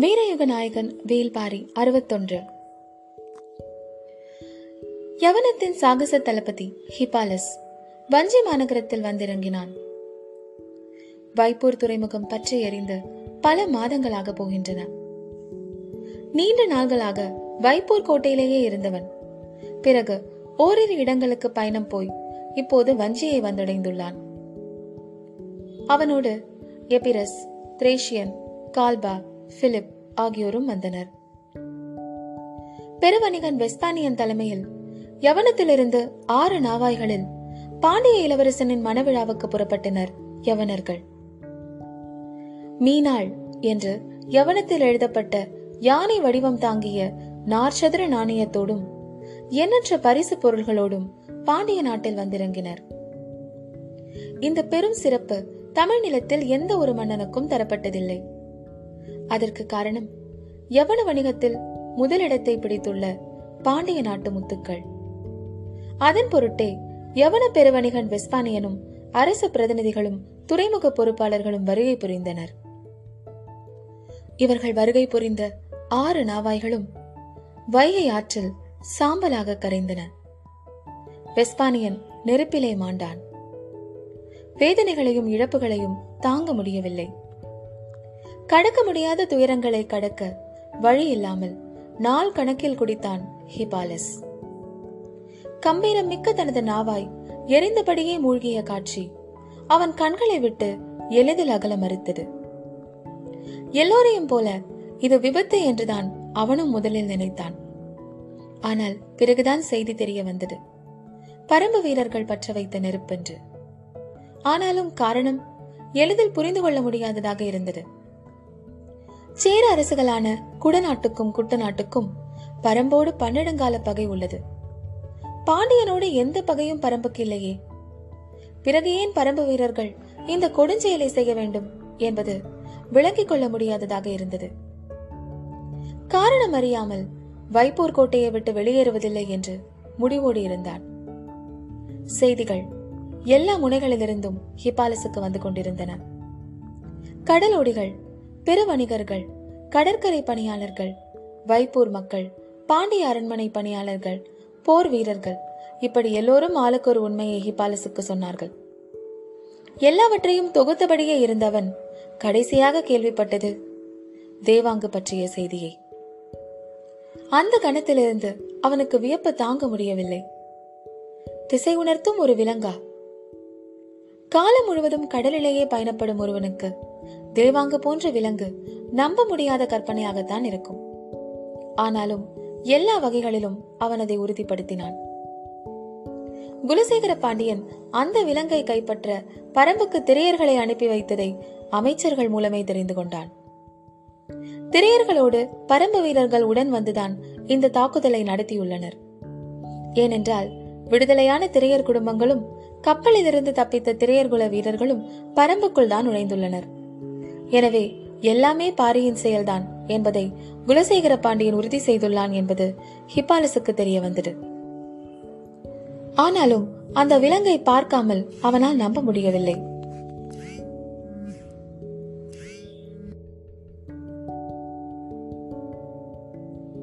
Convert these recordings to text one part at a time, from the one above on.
வீரயுக நாயகன் வேல்பாரி அறுபத்தொன்று. யவனத்தின் சாகச தளபதி ஹிபாலஸ் வஞ்சி மாநகரத்தில் வந்திறங்கினான். வைப்பூர் துறைமுகம் பற்றி எறிந்து பல மாதங்களாக போகின்றன. நீண்ட நாள்களாக வைப்பூர் கோட்டையிலேயே இருந்தவன். பிறகு ஓரிரு இடங்களுக்கு பயணம் போய் இப்போது வஞ்சியை வந்தடைந்துள்ளான். அவனோடு எபிரஸ் திரேஷியன் கால்பா பிலிப் ஆகியோரும் வந்தனர். பெருவணிகன் வெஸ்பானியன் தலைமையில் யவனத்திலிருந்து ஆறு நாவாய்களில் பாண்டிய இளவரசனின் மனவிழாவுக்கு புறப்பட்டனர் யவனர்கள். மீனாள் என்று யவனத்தில் எழுதப்பட்ட யானை வடிவம் தாங்கிய நாற்சதுர நாணயத்தோடும் எண்ணற்ற பரிசு பொருள்களோடும் பாண்டிய நாட்டில் வந்திறங்கினர். இந்த பெரும் சிறப்பு தமிழ் நிலத்தில் எந்த ஒரு மன்னனுக்கும் தரப்பட்டதில்லை. அதற்கு காரணம் யவன வணிகத்தில் முதலிடத்தை பிடித்துள்ள பாண்டிய நாட்டு முத்துக்கள்? அதன் பொருட்டே யவன பெருவணிகன் வெஸ்பானியனும் அரசு பிரதிநிதிகளும் துறைமுக பொறுப்பாளர்களும் வருகை புரிந்தனர்? இவர்கள் வருகை புரிந்த ஆறு நாவாய்களும் வைகை ஆற்றில் சாம்பலாக கரைந்தன. வெஸ்பானியன் நெருப்பிலே மாண்டான். வேதனைகளையும் இழப்புகளையும் தாங்க முடியவில்லை. கடக்க முடியாத துயரங்களை கடக்க வழி இல்லாமல் நாள் கணக்கில் குடித்தான் ஹிபாலஸ். கம்பீரம் மிக்க தனது நாவாய் எரிந்தபடியே மூழ்கிய காட்சி அவன் கண்களை விட்டு எளிதில் அகல மறுத்தது. எல்லோரையும் போல இது விபத்து என்றுதான் அவனும் முதலில் நினைத்தான். ஆனால் பிறகுதான் செய்தி தெரிய வந்தது. பரம்பு வீரர்கள் பற்ற வைத்த நெருப்பென்று. ஆனாலும் காரணம் எளிதில் புரிந்து கொள்ள முடியாததாக இருந்தது. சேர அரசுகளான குடநாட்டுக்கும் குட்டநாட்டுக்கும் பரம்போடு பன்னெடுங்கால பகை உள்ளது. பாண்டியனோடு எந்த பகையும் பரம்புக்கு இல்லையே பிறகு ஏன் பரம்பு வீரர்கள் இந்த கொடுஞ்செயலை செய்ய வேண்டும் என்பது விளங்கிக் கொள்ள முடியாததாக இருந்தது. காரணம் அறியாமல் வைப்பூர் கோட்டையை விட்டு வெளியேறுவதில்லை என்று முடிவோடு இருந்தான். செய்திகள் எல்லா முனைகளிலிருந்தும் ஹிபாலசுக்கு வந்து கொண்டிருந்தன. கடலோடிகள் பெரு வணிகர்கள் கடற்கரை பணியாளர்கள் வைப்பூர் மக்கள் பாண்டிய அரண்மனை பணியாளர்கள் போர் வீரர்கள். இப்படி எல்லோரும் ஆளுக்கு ஒரு உண்மையை ஹிபாலசுக்கு சொன்னார்கள். எல்லாவற்றையும் தொகுத்தபடியே இருந்தவன் கடைசியாக கேள்விப்பட்டது தேவாங்கு பற்றிய செய்தியை. அந்த கணத்திலிருந்து அவனுக்கு வியப்பு தாங்க முடியவில்லை. திசை உணர்த்தும் ஒரு விலங்கா? காலம் முழுவதும் கடலிலேயே பயணப்படும் ஒருவனுக்கு தேவாங்கு போன்ற விலங்கு நம்ப முடியாத கற்பனையாகத்தான் இருக்கும். ஆனாலும் எல்லா வகைகளிலும் அவன் அதை உறுதிப்படுத்தினான். குலசேகர பாண்டியன் அந்த விலங்கை கைப்பற்ற பரம்புக்கு திரையர்களை அனுப்பி வைத்ததை அமைச்சர்கள் மூலமே தெரிந்து கொண்டான். திரையர்களோடு பரம்பு வீரர்கள் உடன் வந்துதான் இந்த தாக்குதலை நடத்தியுள்ளனர். ஏனென்றால் விடுதலையான திரையர் குடும்பங்களும் கப்பலிலிருந்து தப்பித்த திரையர்குல வீரர்களும் பரம்புக்குள் தான் நுழைந்துள்ளனர். எனவே எல்லாமே பாரியின் செயல்தான் என்பதை குலசேகர பாண்டியன் உறுதி செய்துள்ளான் என்பது ஹிப்பாலசுக்கு தெரிய வந்தது. ஆனாலும் அந்த விலங்கை பார்க்காமல் அவனால் நம்ப முடியவில்லை.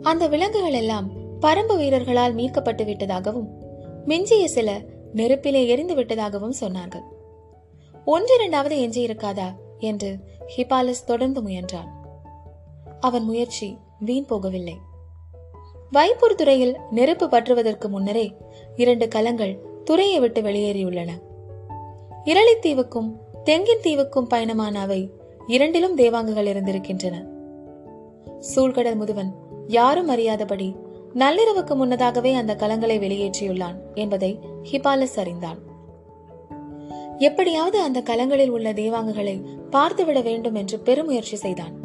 அந்த விலங்குகள் எல்லாம் பரம்பு வீரர்களால் மீட்கப்பட்டு விட்டதாகவும் மிஞ்சிய சில நெருப்பிலே எரிந்து விட்டதாகவும் சொன்னார்கள். ஒன்றிரண்டாவது எஞ்சியிருக்காதா? என்று ஹிபாலஸ் தொடர்ந்து முயன்றான். அவன் முயற்சி வீண் போகவில்லை. வைப்பூர் துறையில் நெருப்பு பற்றுவதற்கு முன்னரே இரண்டு கலங்கள் துறையை விட்டு வெளியேறியுள்ளன. இரளித்தீவுக்கும் தெங்கின் தீவுக்கும் பயணமான அவை இரண்டிலும் தேவாங்குகள் இருந்திருக்கின்றன. சூழ்கடல் முதுவன் யாரும் அறியாதபடி நள்ளிரவுக்கு முன்னதாகவே அந்த கலங்களை வெளியேற்றியுள்ளான் என்பதை ஹிபாலஸ் அறிந்தான். எப்படியாவது அந்த கலங்களில் உள்ள தேவாங்குகளை பார்த்துவிட வேண்டும் என்று பெருமுயற்சி செய்தான்.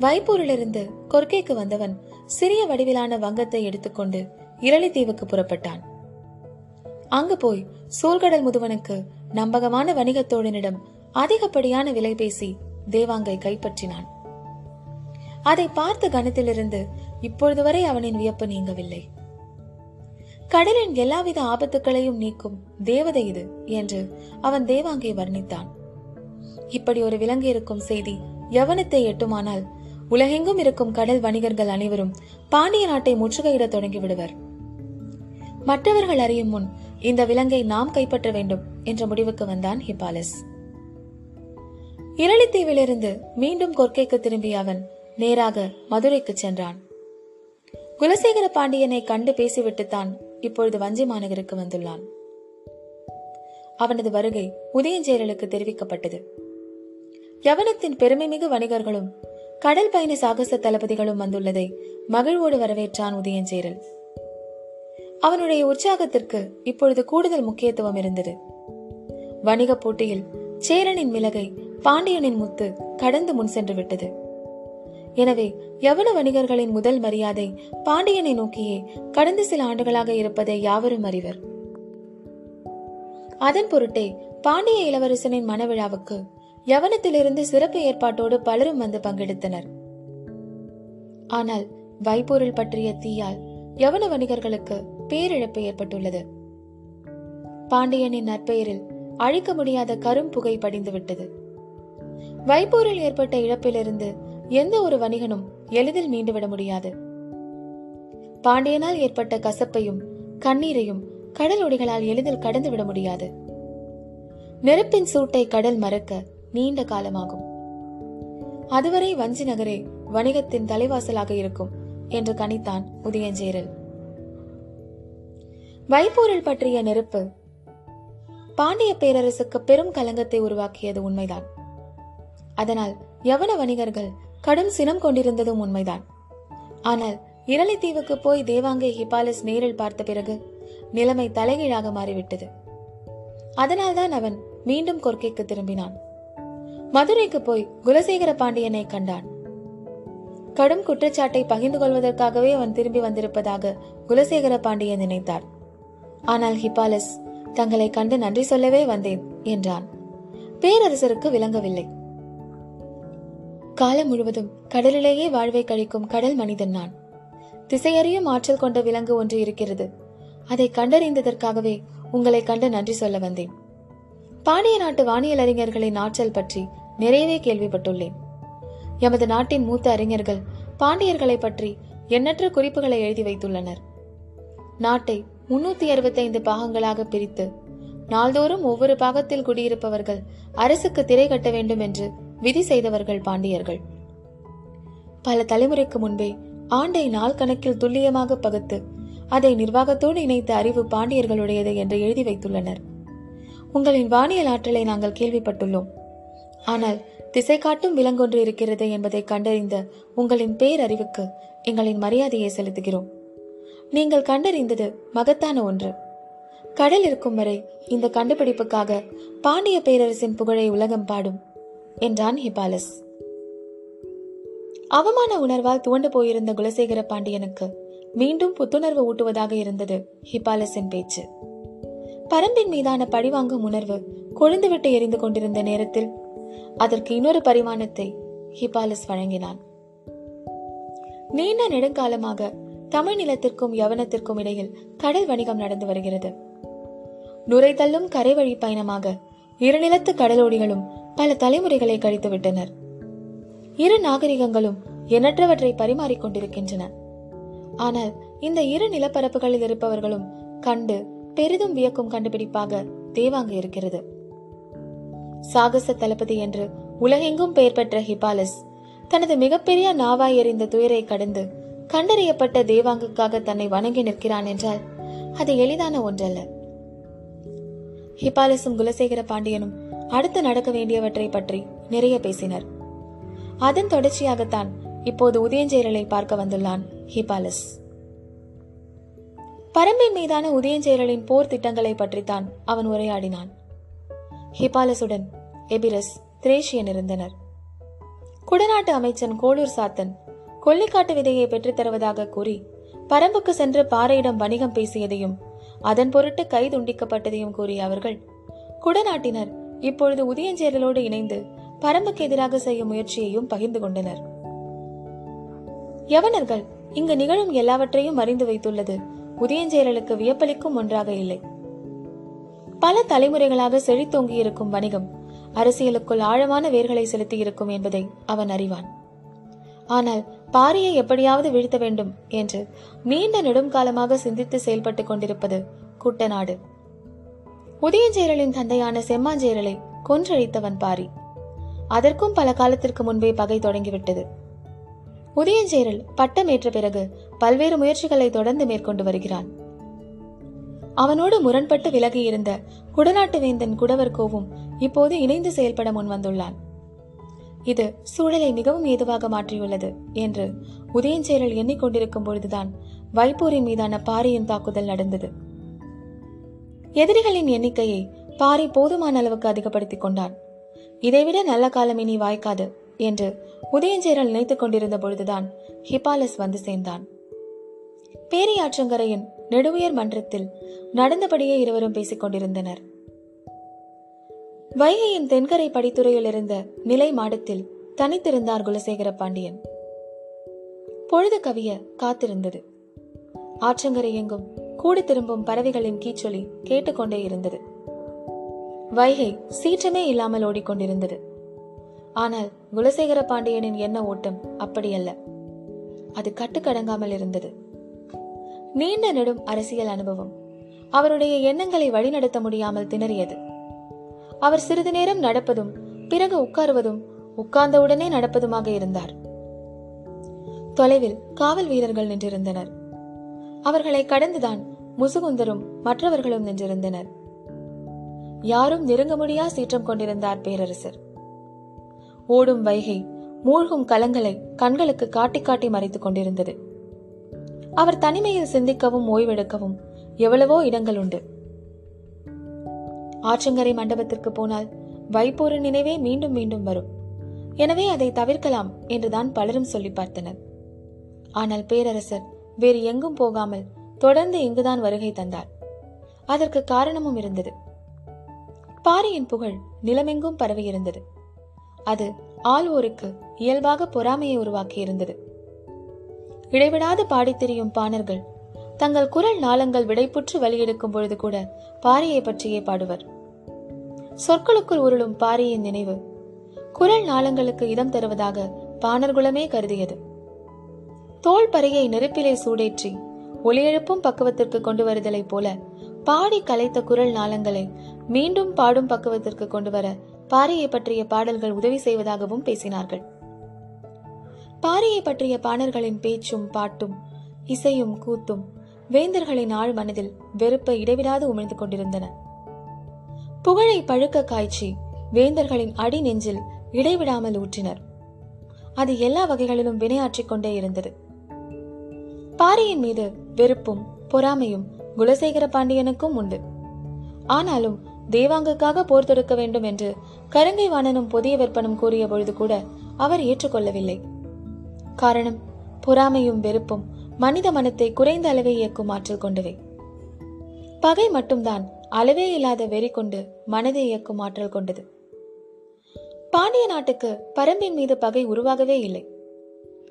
வைப்பூரிலிருந்து கொர்க்கைக்கு வந்தவன் சிறிய வடிவிலான வங்கத்தை எடுத்துக்கொண்டு இரளித்தீவுக்கு புறப்பட்டான். அங்கு போய் சூழ்கடல் முதுவனுக்கு நம்பகமான வணிகத்தோழனிடம் அதிகப்படியான விலை பேசி தேவாங்கை கைப்பற்றினான். அதை பார்த்த கணத்திலிருந்து இப்பொழுது வரை அவனின் வியப்பு நீங்கவில்லை. கடலின் எல்லாவித ஆபத்துக்களையும் நீக்கும் தேவதை இது என்று அவன் தேவாங்கை வர்ணித்தான். இப்படி ஒரு விலங்கு இருக்கும் செய்தி யவனத்தை எட்டுமானால். உலகெங்கும் இருக்கும் கடல் வணிகர்கள் அனைவரும் பாண்டிய நாட்டை முற்றுகையிட தொடங்கி விடுவர் மற்றவர்கள் அறியும் முன் இந்த விலங்கை நாம் கைப்பற்ற வேண்டும் என்ற முடிவுக்கு வந்தான் ஹிபாலஸ் இரளித்தீவிலிருந்து மீண்டும் கொர்க்கைக்கு திரும்பிய அவன் நேராக மதுரைக்கு சென்றான். குலசேகர பாண்டியனை கண்டு பேசிவிட்டுத்தான் இப்பொழுது வஞ்சி மாநகருக்கு வந்துள்ளான். அவனது வருகை உதயஞ்சேரலுக்கு தெரிவிக்கப்பட்டது. யவனத்தின் பெருமைமிகு வணிகர்களும் கடல் பயண சாகச தளபதிகளும் வந்துள்ளதை மகிழ்வோடு வரவேற்றான் உதயஞ்சேரல் அவனுடைய உற்சாகத்திற்கு இப்பொழுது கூடுதல் முக்கியத்துவம் இருந்தது. வணிக போட்டியில் சேரனின் மிளகை பாண்டியனின் முத்து கடந்து முன் சென்று விட்டது. எனவே யவன வணிகர்களின் முதல் மரியாதை பாண்டியனை நோக்கியே கடந்த சில ஆண்டுகளாக இருப்பதை யாவரும் அறிவர். அதன் பொருட்டே பாண்டிய இளவரசனின் மனவிழாவுக்கு யவனத்திலிருந்து சிறப்பு ஏற்பாட்டோடு பலரும் வந்து பங்கெடுத்தனர். ஆனால் வைப்பொருள் பற்றிய தீயால் யவன வணிகர்களுக்கு பேரிழப்பு ஏற்பட்டுள்ளது. பாண்டியனின் நற்பெயரில் அழிக்க முடியாத கரும் புகை படிந்துவிட்டது. வைப்பூரில் ஏற்பட்ட இழப்பிலிருந்து எந்த ஒரு வணிகனும் எளிதில் மீண்டுவிட முடியாது. பாண்டியனால் ஏற்பட்ட கசப்பையும் கண்ணீரையும் கடல் ஒடிகளால் எளிதில் கடந்து விட முடியாது. நெருப்பின் சூட்டை கடல் மறக்க நீண்ட காலமாகும். அதுவரை வஞ்சி நகரே வணிகத்தின் தலைவாசலாக இருக்கும் என்று கணித்தான் உதயஞ்சேரல் வைப்பூரில் பற்றிய நெருப்பு பாண்டிய பேரரசுக்கு பெரும் கலங்கத்தை உருவாக்கியது உண்மைதான். அதனால் யவன வணிகர்கள் கடும் சினம் கொண்டிருந்ததும் உண்மைதான். ஆனால் இரளித்தீவுக்கு போய் தேவாங்கை ஹிபாலஸ் நேரில் பார்த்த பிறகு நிலைமை தலைகீழாக மாறிவிட்டது. அதனால்தான் அவன் மீண்டும் கொர்க்கைக்கு திரும்பினான். மதுரைக்கு போய் குலசேகர பாண்டியனை கண்டான். கடும் குற்றச்சாட்டை பகிர்ந்து கொள்வதற்காகவே அவன் திரும்பி வந்திருப்பதாக குலசேகர பாண்டியன் நினைத்தார். ஆனால் ஹிபாலஸ் தங்களை கண்டு நன்றி சொல்லவே வந்தேன் என்றான். பேரரசருக்கு விளங்கவில்லை. காலம் முழுவதும் கடலிலேயே வாழ்வை கழிக்கும் கடல் மனிதன் நான். திசையறியும் ஆற்றல் கொண்ட விலங்கு ஒன்று இருக்கிறது. அதை கண்டறிந்ததற்காகவே உங்களை கண்டு நன்றி சொல்ல வந்தேன். பாண்டிய நாட்டு வானியல் அறிஞர்களின் ஆற்றல் பற்றி நிறையவே கேள்விப்பட்டுள்ளேன். எமது நாட்டின் மூத்த அறிஞர்கள் பாண்டியர்களை பற்றி எண்ணற்ற குறிப்புகளை எழுதி வைத்துள்ளனர். நாட்டை முன்னூத்தி அறுபத்தைந்து பாகங்களாக பிரித்து நாள்தோறும் ஒவ்வொரு பாகத்தில் குடியிருப்பவர்கள் அரசுக்கு திரை கட்ட வேண்டும் என்று விதி செய்தவர்கள் பாண்டியர்கள். பல தலைமுறைக்கு முன்பே ஆண்டை நாள் கணக்கில் துல்லியமாக பகுத்து அதை நிர்வாகத்தோடு இணைத்த அறிவு பாண்டியர்களுடையது என்று எழுதி வைத்துள்ளனர். உங்களின் வானியல் ஆற்றலை நாங்கள் கேள்விப்பட்டுள்ளோம். ஆனால் திசை காட்டும் விலங்கொன்று இருக்கிறது என்பதை கண்டறிந்த உங்களின் பேரறிவுக்கு எங்களின் மரியாதையை செலுத்துகிறோம். நீங்கள் கண்டறிந்தது மகத்தான ஒன்று. கடல் இருக்கும் வரை இந்த கண்டுபிடிப்புக்காக பாண்டிய பேரரசின் புகழை உலகம் பாடும் என்றான் ஹிபாலஸ். அவமான உணர்வால் துவண்டு போயிருந்த குலசேகர பாண்டியனுக்கு மீண்டும் புத்துணர்வு ஊட்டுவதாக இருந்தது ஹிபாலஸின் பேச்சு. பரம்பின் மீதான பழிவாங்கும் உணர்வு கொழுந்துவிட்டு எரிந்து கொண்டிருந்த நேரத்தில் அதற்கு இன்னொரு பரிமாணத்தை ஹிபாலஸ் வழங்கினான். நீண்ட நெடுங்காலமாக தமிழ் நிலத்திற்கும் யவனத்திற்கும் இடையில் கடல் வணிகம் நடந்து வருகிறது. நுரை தள்ளும் கரை வழி பயணமாக இருநிலத்து கடலோடிகளும் பல தலைமுறைகளை கழித்து விட்டனர். இரு நாகரிகங்களும் எண்ணற்றவற்றை பரிமாறிக் கொண்டிருக்கின்றன. ஆனால் இந்த இரு நிலப்பரப்புகளில் இருப்பவர்களும் கண்டு பெரிதும் வியக்கும் கண்டுபிடிப்பாக தேவாங்க இருக்கிறது. சாகச தளபதி என்று உலகெங்கும் பெயர் பெற்ற ஹிபாலஸ் தனது மிகப்பெரிய நாவாய் எறிந்த துயரை கடந்து கண்டறியப்பட்ட தேவாங்குக்காக தன்னை வணங்கி நிற்கிறான் என்றால் அது எளிதான ஒன்றல்ல. ஹிபாலஸும் குலசேகர பாண்டியனும் அடுத்து நடக்க வேண்டியவற்றை பற்றி நிறைய பேசினர். அதன் தொடர்ச்சியாகத்தான் இப்போது உதயஞ்சேரலை பார்க்க வந்துள்ளான் ஹிபாலஸ். பரம்பின் மீதான உதயஞ்சேரலின் போர் திட்டங்களை பற்றித்தான் அவன் உரையாடினான். ஹிபாலசுடன் எபிரஸ் திரேஷியன் இருந்தனர். குடநாட்டு அமைச்சன் கோளூர் சாத்தன் கொல்லிக்காட்டு விதையை பெற்றுத்தருவதாக கூறி பரம்புக்கு சென்று பாறையிடம் வணிகம் பேசியதையும் அதன் பொருட்டு கை துண்டிக்கப்பட்டதையும் கூறிய அவர்கள் குடநாட்டினர் இப்பொழுது உதயஞ்சேரலோடு இணைந்து பரம்புக்கு எதிராக செய்யும் முயற்சியையும் பகிர்ந்து கொண்டனர். யவனர்கள் இங்கு நிகழும் எல்லாவற்றையும் அறிந்து வைத்துள்ளது உதயஞ்சேரலுக்கு வியப்பளிக்கும் ஒன்றாக இல்லை. பல தலைமுறைகளாக செழித்தோங்கி இருக்கும் வணிகம் அரசியலுக்குள் ஆழமான வேர்களை செலுத்தி இருக்கும் என்பதை அவன் அறிவான். ஆனால் பாரியை எப்படியாவது வீழ்த்த வேண்டும் என்று நீண்ட நெடுங்காலமாக சிந்தித்து செயல்பட்டுக் கொண்டிருப்பது குட்டநாடு. உதயஞ்சேரலின் தந்தையான செம்மாஞ்சேரலை கொன்றழித்தவன் பாரி. அதற்கும் பல காலத்திற்கு முன்பே பகை தொடங்கிவிட்டது. உதயஞ்சேரல் பட்டமேற்ற பிறகு பல்வேறு முயற்சிகளை தொடர்ந்து மேற்கொண்டு வருகிறான். அவனோடு முரண்பட்டு விலகி இருந்த குடநாட்டு வேந்தன் குடவர் கோவும் இப்போது இணைந்து செயல்பட முன் வந்துள்ளான். இது சூழலை மிகவும் ஏதுவாக மாற்றியுள்ளது என்று உதயஞ்சேரல் எண்ணிக்கொண்டிருக்கும் பொழுதுதான் வைப்பூரின் மீதான பாரியின் தாக்குதல் நடந்தது. எதிரிகளின் எண்ணிக்கையை பாரி போதுமான அளவுக்கு அதிகப்படுத்திக் கொண்டான். இதைவிட நல்ல காலம் இனி வாய்க்காது என்று உதயஞ்சேரல் நினைத்துக் கொண்டிருந்த பொழுதுதான் ஹிபாலஸ் வந்து சேர்ந்தான். பேரியாற்றங்கரையின் நெடுவுயர் மன்றத்தில் நடந்தபடியே இருவரும் பேசிக் கொண்டிருந்தனர். வைகையின் தென்கரை படித்துறையில் இருந்த நிலை மாடத்தில் தனித்திருந்தார் குலசேகர பாண்டியன். பொழுது கவிய காத்திருந்தது. ஆற்றங்கரை எங்கும் கூடி திரும்பும் பறவைகளின் கீச்சொலி கேட்டுக்கொண்டே இருந்தது. வைகை சீற்றமே இல்லாமல் ஓடிக்கொண்டிருந்தது ஆனால் குலசேகர பாண்டியனின் எண்ண ஓட்டம் அப்படியல்ல. அது கட்டுக்கடங்காமல் இருந்தது. நீண்ட நெடும் அரசியல் அனுபவம். அவருடைய எண்ணங்களை வழிநடத்த முடியாமல் திணறியது. அவர் சிறிது நேரம் நடப்பதும் பிறகு உட்காருவதும் உட்கார்ந்தவுடனே நடப்பதுமாக இருந்தார். தொலைவில் காவல் வீரர்கள் நின்றிருந்தனர். அவர்களை கடந்துதான் முசுகுந்தரும் மற்றவர்களும் நின்றிருந்தனர். யாரும் நெருங்க முடியா சீற்றம் கொண்டிருந்தார் பேரரசர். ஓடும் வைகை மூழ்கும் கலங்களை கண்களுக்கு காட்டி காட்டி மறைத்துக் கொண்டிருந்தது. அவர் தனிமையில் சிந்திக்கவும் ஓய்வெடுக்கவும் எவ்வளவோ இடங்கள் உண்டு. ஆற்றங்கரை மண்டபத்திற்கு போனால் வைப்போரின் நினைவே மீண்டும் மீண்டும் வரும். எனவே அதை தவிர்க்கலாம் என்றுதான் பலரும் சொல்லி பார்த்தனர். ஆனால் பேரரசர் வேறு எங்கும் போகாமல் தொடர்ந்து இங்குதான் வருகை தந்தார். அதற்கு காரணமும் இருந்தது. பாரியின் புகழ் நிலமெங்கும் பரவியிருந்தது. அது ஆள்வோருக்கு இயல்பாக பொறாமையை உருவாக்கி இருந்தது இடைவிடாது பாடித் திரியும் பாணர்கள். தங்கள் குரல் நாளங்கள் விடைப்புற்று வலியெடுக்கும் பொழுது கூட பாரியை பற்றியே பாடுவர். சொற்களுக்குள் உருளும் பாரியின் நினைவு குரல் நாளங்களுக்கு இடம் தருவதாக பாணர்குலமே கருதியது. தோல் பறையை நெருப்பிலே சூடேற்றி ஒளியெழுப்பும் பக்குவத்திற்கு கொண்டு வருதலைப் போல பாடி கலைத்த குரல் நாளங்களை மீண்டும் பாடும் பக்குவத்திற்கு கொண்டு வர பாரியை பற்றிய பாடல்கள் உதவி செய்வதாகவும் பேசினார்கள். பாரியை பற்றிய பாணர்களின் பேச்சும் பாட்டும் இசையும் கூத்தும் வேந்தர்களின் ஆழ் மனதில் வெறுப்பை இடைவிடாது உமிழ்ந்து கொண்டிருந்தன. புகழை பழுக்க காய்ச்சி வேந்தர்களின் அடி நெஞ்சில் இடைவிடாமல் ஊற்றினர். அது எல்லா வகைகளிலும் வினையாற்றிக் கொண்டே இருந்தது. பாரியின் மீது வெறுப்பும் பொறாமையும் குலசேகர பாண்டியனுக்கும் உண்டு. ஆனாலும் தேவாங்குக்காக போர் தொடுக்க வேண்டும் என்று கருங்கை வாணனும் புதிய விற்பனும் கூறிய பொழுது கூட அவர் ஏற்றுக்கொள்ளவில்லை. காரணம் பொறாமையும் வெறுப்பும் மனித மனத்தை குறைந்த அளவே இயக்கும் ஆற்றல் கொண்டவை. பகை மட்டும்தான் அளவே இல்லாத வெறி கொண்டு மனதை இயக்கும் ஆற்றல் கொண்டது. பாண்டிய நாட்டுக்கு பரம்பின் மீது பகை உருவாகவே இல்லை.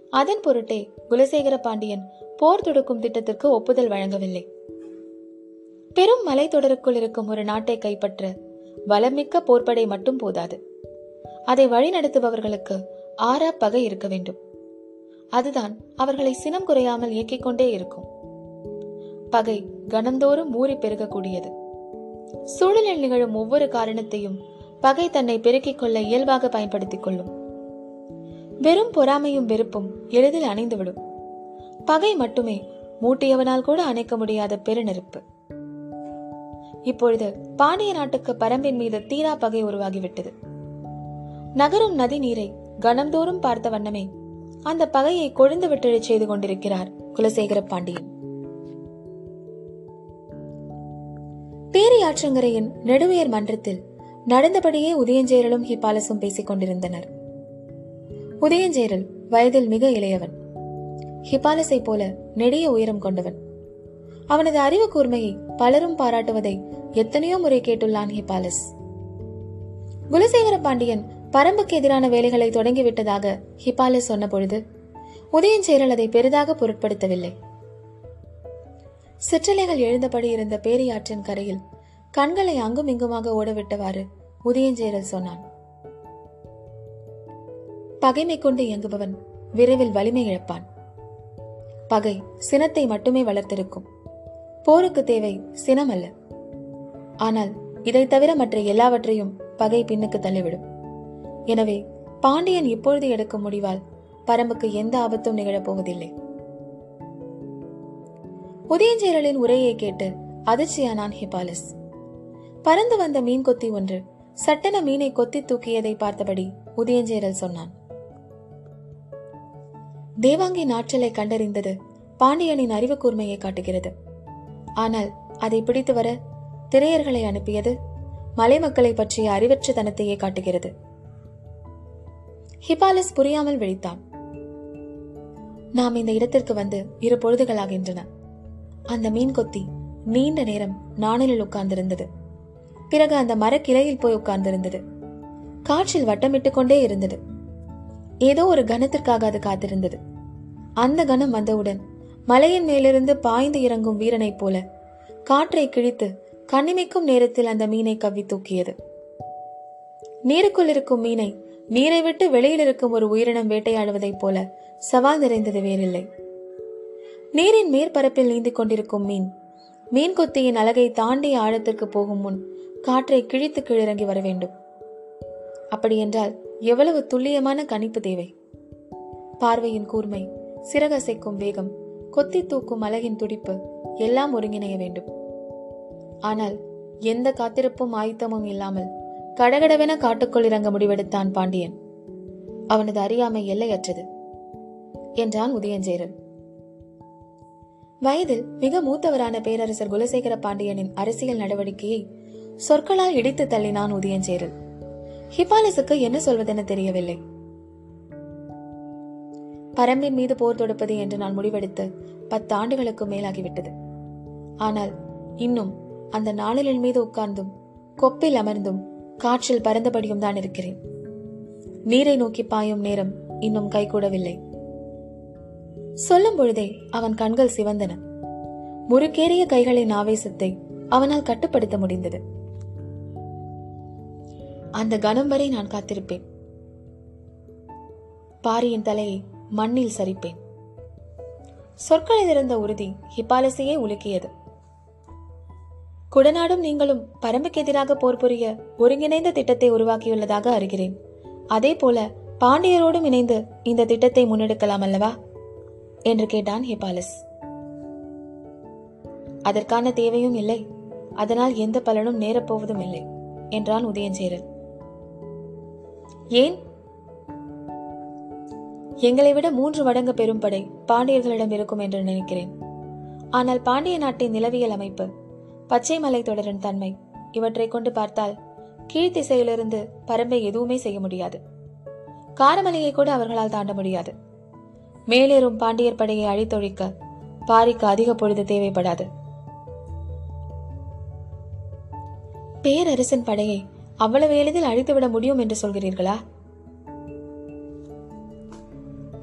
அதன் பொருட்டே குலசேகர பாண்டியன் போர் தொடுக்கும் திட்டத்திற்கு ஒப்புதல் வழங்கவில்லை. பெரும் மலைத்தொடருக்குள் இருக்கும் ஒரு நாட்டை கைப்பற்ற வளமிக்க போர்ப்படை மட்டும் போதாது. அதை வழிநடத்துபவர்களுக்கு ஆறா பகை இருக்க வேண்டும். அதுதான் அவர்களை சினம் குறையாமல் இயக்கிக் கொண்டே இருக்கும். பகை கணந்தோறும் ஊறி பெருகக்கூடியது. சூழலில் நிகழும் ஒவ்வொரு காரணத்தையும் பகை தன்னை பெருக்கிக் கொள்ள இயல்பாக பயன்படுத்திக் கொள்ளும். வெறும் பொறாமையும் வெறுப்பும் எளிதில் அணைந்துவிடும். பகை மட்டுமே மூட்டியவனால் கூட அணைக்க முடியாத பெருநெருப்பு. இப்பொழுது பாண்டிய நாட்டுக்கு பரம்பின் மீது தீரா பகை உருவாகிவிட்டது. நகரும் நதி நீரை கணந்தோறும் பார்த்த வண்ணமே அந்த பகையை கொழுந்து விட்டெழச் செய்து கொண்டிருக்கிறார் குலசேகர பாண்டியன். பேரியாற்றங்கரையின் நெடுவேர் மன்றத்தில் நடந்தபடியே உதயஞ்சேரலும் ஹிபாலசும் பேசிக் கொண்டிருந்தனர். உதயஞ்சேரல் வயதில் மிக இளையவன். ஹிபாலஸை போல நெடிய உயரம் கொண்டவன். அவனது அறிவு கூர்மையை பலரும் பாராட்டுவதை எத்தனையோ முறை கேட்டுள்ளான் ஹிபாலஸ் குலசேகர பாண்டியன் பரம்புக்கு எதிரான வேலைகளை தொடங்கிவிட்டதாக ஹிபாலஸ் சொன்ன பொழுது உதயஞ்சேரல் அதை பெரிதாக பொருட்படுத்தவில்லை. சிற்றலைகள் எழுந்தபடி இருந்த பேரியாற்றின் கரையில் கண்களை அங்கும் இங்குமாக ஓடவிட்டவாறு உதயஞ்சேரல் சொன்னான். பகைமை கொண்டு இயங்குபவன் விரைவில் வலிமை இழப்பான். பகை சினத்தை மட்டுமே வளர்த்திருக்கும். போருக்கு தேவை சினம் அல்ல. ஆனால் இதை தவிர மற்ற எல்லாவற்றையும் பகை பின்னுக்கு தள்ளிவிடும். எனவே பாண்டியன் இப்பொழுது எடுக்கும் முடிவால் பரம்புக்கு எந்த ஆபத்தும் நிகழப்போவதில்லை. உதயஞ்சேரலின் உரையை கேட்டு அதிர்ச்சியானான் ஹிபாலிஸ். பறந்து வந்த மீன் கொத்தி ஒன்று சட்டென மீனை கொத்தி தூக்கியதை பார்த்தபடி உதயஞ்சேரல் சொன்னான். தேவாங்கி நாற்றலை கண்டறிந்தது பாண்டியனின் அறிவு கூர்மையை காட்டுகிறது. ஆனால் அதை பிடித்து வர திரையர்களை அனுப்பியது மலை மக்களை பற்றிய அறிவற்ற தனத்தையே காட்டுகிறது. ஹிபாலஸ் புரியாமல் விழித்தான். நாம் இந்த இடத்திற்கு வந்து இரு பொழுதுகளாகின்றன. அந்த மீன் கொத்தி நீண்ட நேரம் நாணலில் உட்கார்ந்திருந்தது. பிறகு அந்த மரக்கிளையில் போய் உட்கார்ந்திருந்தது. காற்றில் வட்டமிட்டுக் கொண்டே இருந்தது. ஏதோ ஒரு கணத்திற்காக அது காத்திருந்தது. அந்த கணம் வந்தவுடன் மலையின் மேலிருந்து பாய்ந்து இறங்கும் வீரனைப் போல காற்றை கிழித்து கண்ணிமைக்கும் நேரத்தில் அந்த மீனை கவ்வி தூக்கியது. நீருக்குள் இருக்கும் மீனை நீரை விட்டு வெளியில் இருக்கும் ஒரு உயிரினம் வேட்டையாடுவதைப் போல சவால் நிறைந்தது வேறில்லை. நீரின் மேற்பரப்பில் நீந்திக் கொண்டிருக்கும் மீன் மீன் கொத்தியின் அழகை தாண்டி ஆழத்திற்கு போகும் முன் காற்றை கிழித்து கீழிறங்கி வர வேண்டும். அப்படியென்றால் எவ்வளவு துல்லியமான கணிப்பு தேவை? பார்வையின் கூர்மை சிறகசைக்கும் வேகம் கொத்தி தூக்கும் அழகின் துடிப்பு எல்லாம் ஒருங்கிணைய வேண்டும். ஆனால் எந்த காத்திருப்பும் ஆயுத்தமும் இல்லாமல் கடகடவென காட்டுக்குள் இறங்க முடிவெடுத்தான் பாண்டியன். அவனது அறியாமை எல்லையற்றது என்றான் உதயஞ்சேரன். வயதில் மிக மூத்தவரான பேரரசர் குலசேகர பாண்டியனின் அரசியல் நடவடிக்கையை சொற்களால் இடித்து தள்ளினான் உதயஞ்சேரல் ஹிபாலிசுக்கு என்ன சொல்வதென தெரியவில்லை. பரம்பின் மீது போர் தொடுப்பது என்று நான் முடிவெடுத்து பத்து ஆண்டுகளுக்கு மேலாகிவிட்டது. ஆனால் இன்னும் அந்த நாளிலின் மீது உட்கார்ந்தும் கொப்பில் அமர்ந்தும் காற்றில் பறந்தபடியும் தான் இருக்கிறேன். நீரை நோக்கி பாயும் நேரம் இன்னும் கைகூடவில்லை. சொல்லும் பொழுதே அவன் கண்கள் சிவந்தன. முறுக்கேறிய கைகளின் ஆவேசத்தை அவனால் கட்டுப்படுத்த முடிந்தது. அந்த கணம் வரை நான் காத்திருப்பேன். பாரியின் தலையை மண்ணில் சரிப்பேன். சொற்களில் இருந்த உறுதி ஹிப்பாலசையே உலுக்கியது. குடநாடும் நீங்களும் பரம்புக்கு எதிராக போர் புரிய ஒருங்கிணைந்த திட்டத்தை உருவாக்கியுள்ளதாக அறிகிறேன். அதே போல பாண்டியரோடும் இணைந்து இந்த திட்டத்தை முன்னெடுக்கலாம் அல்லவா? என்று கேட்டான் ஹிபாலஸ். அதற்கான தேவையும் இல்லை. அதனால் எந்த பலனும் நேரப்போவதும் இல்லை என்றான் உதயஞ்சேரன். ஏன்? எங்களை விட மூன்று மடங்கு பெரும் படை பாண்டியர்களிடம் இருக்கும் என்று நினைக்கிறேன். ஆனால் பாண்டிய நாட்டின் நிலவியல் அமைப்பு பச்சை மலை தொடரின் தன்மை. இவற்றை கொண்டு பார்த்தால் கீழ்த்திசையிலிருந்து பரம்பை எதுவுமே செய்ய முடியாது. காரமலையை கூட அவர்களால் தாண்ட முடியாது. மேலேறும் பாண்டியர் படையை அழித்தொழிக்க பாரிக்கு அதிக பொழுது தேவைப்படாது. பேரரசின் படையை அவ்வளவு எளிதில் அழித்துவிட முடியும் என்று சொல்கிறீர்களா?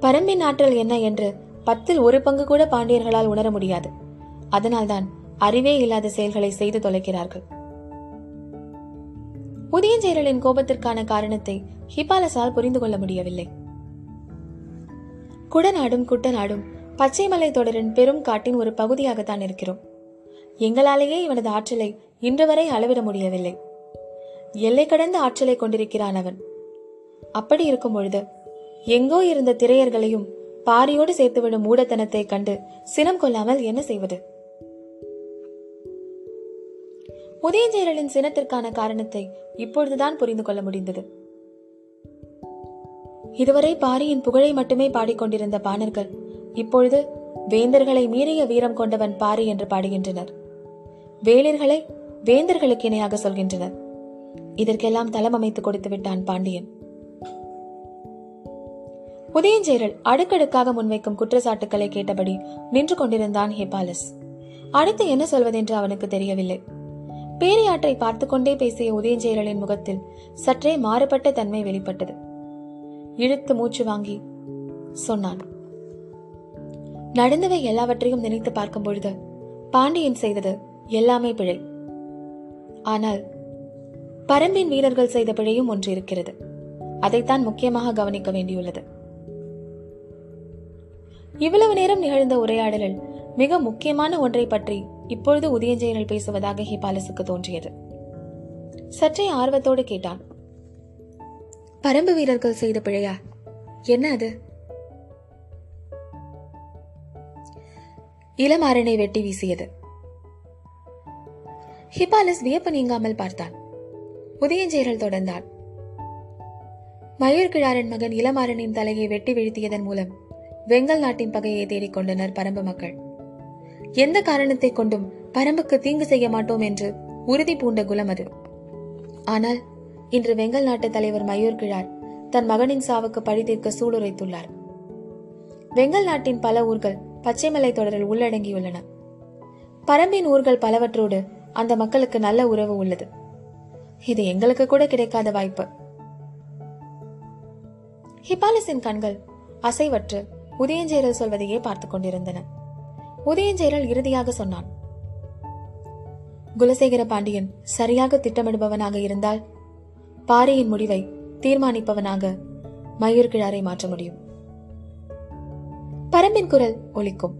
பரம்பின் ஆற்றல் என்ன என்று பத்தில் ஒரு பங்கு கூட பாண்டியர்களால் உணர முடியாது. அதனால்தான் அறிவே இல்லாத செயல்களை செய்து தொலைக்கிறார்கள். உதயஞ்சேரலின் கோபத்திற்கான காரணத்தை ஹிபாலசால் புரிந்து கொள்ள முடியவில்லை. குடநாடும் குட்டநாடும் பச்சைமலை தொடரின் பெரும் காட்டின் ஒரு பகுதியாகத்தான் இருக்கிறோம். எங்களாலேயே இவனது ஆற்றலை இன்று வரை அளவிட முடியவில்லை. எல்லை கடந்த ஆற்றலை கொண்டிருக்கிறான் அவன். அப்படி இருக்கும் பொழுது எங்கோ இருந்த திரையர்களையும் பாரியோடு சேர்த்துவிடும் மூடத்தனத்தை கண்டு சினம் கொள்ளாமல் என்ன செய்வது? உதயஞ்சேரலின் சினத்திற்கான காரணத்தை இப்பொழுதுதான் புரிந்து கொள்ள முடிந்தது. இதுவரை பாரியின் புகழை மட்டுமே பாடிக்கொண்டிருந்த பாணர்கள் இப்பொழுது வேந்தர்களை மீறிய வீரம் கொண்டவன் பாரி என்று பாடுகின்றனர். வேளிர்களை வேந்தர்களுக்கு இணையாக சொல்கின்றனர். இதற்கெல்லாம் தளம் அமைத்து கொடுத்து விட்டான் பாண்டியன். உதயஞ்சேரல் அடுக்கடுக்காக முன்வைக்கும் குற்றச்சாட்டுக்களை கேட்டபடி நின்று கொண்டிருந்தான் ஹெபாலஸ். அடுத்து என்ன சொல்வதென்று அவனுக்கு தெரியவில்லை. பேரியாற்றை பார்த்து கொண்டே பேசிய உதயஞ்செயலின் முகத்தில் சற்றே மாறுபட்ட தன்மை வெளிப்பட்டது. இழுத்து மூச்சு வாங்கி சொன்னான். நடந்தவை எல்லாவற்றையும் நினைத்து பார்க்கும் பொழுது பாண்டியன் செய்தது எல்லாமே பிழை. ஆனால் பரம்பின் வீரர்கள் செய்த பிழையும் ஒன்று இருக்கிறது. அதைத்தான் முக்கியமாக கவனிக்க வேண்டியுள்ளது. இவ்வளவு நேரம் நிகழ்ந்த உரையாடலில் மிக முக்கியமான ஒன்றை பற்றி இப்பொழுது உதயஞ்சயனில் பேசுவதாக ஹிபாலசுக்கு தோன்றியது. சற்றே ஆர்வத்தோடு கேட்டான். பரம்பு வீரர்கள் செய்த பிழையா? என்ன அது? இளமாறனை வெட்டி வீசியது. ஹிபாலஸ் வியப்பு நீங்காமல் பார்த்தான். உதயஞ்சேரல் தொடர்ந்தான். மயூர்கிழாரன் மகன் இளமாறனின் தலையை வெட்டி வீழ்த்தியதன் மூலம் வெங்கல் நாட்டின் பகையை தேடிக் கொண்டனர் பரம்பு மக்கள். எந்த காரணத்தை கொண்டும் பரம்புக்கு தீங்கு செய்ய மாட்டோம் என்று உறுதி பூண்ட குலம் அது. ஆனால் இன்று வெங்கல் நாட்டு தலைவர் மயூர் கிழார் தன் மகனின் சாவுக்கு பழி தீர்க்க சூளுரைத்துள்ளார். வெங்கல் நாட்டின் பல ஊர்கள் பச்சைமலை தொடரில் உள்ளடங்கியுள்ளன. பரம்பின் ஊர்கள் பலவற்றோடு அந்த மக்களுக்கு நல்ல உறவு உள்ளது. இது எங்களுக்கு கூட கிடைக்காத வாய்ப்பு. ஹிபாலிஸின் கண்கள் அசைவற்று உதயஞ்சேரல் சொல்வதையே பார்த்துக் கொண்டிருந்தன. உதயஞ்சேரல் இறுதியாக சொன்னான். குலசேகர பாண்டியன் சரியாக திட்டமிடுபவனாக இருந்தால் பாரியின் முடிவை தீர்மானிப்பவனாக மயூர் கிழாரை மாற்ற முடியும். பரம்பின் குரல் ஒலிக்கும்.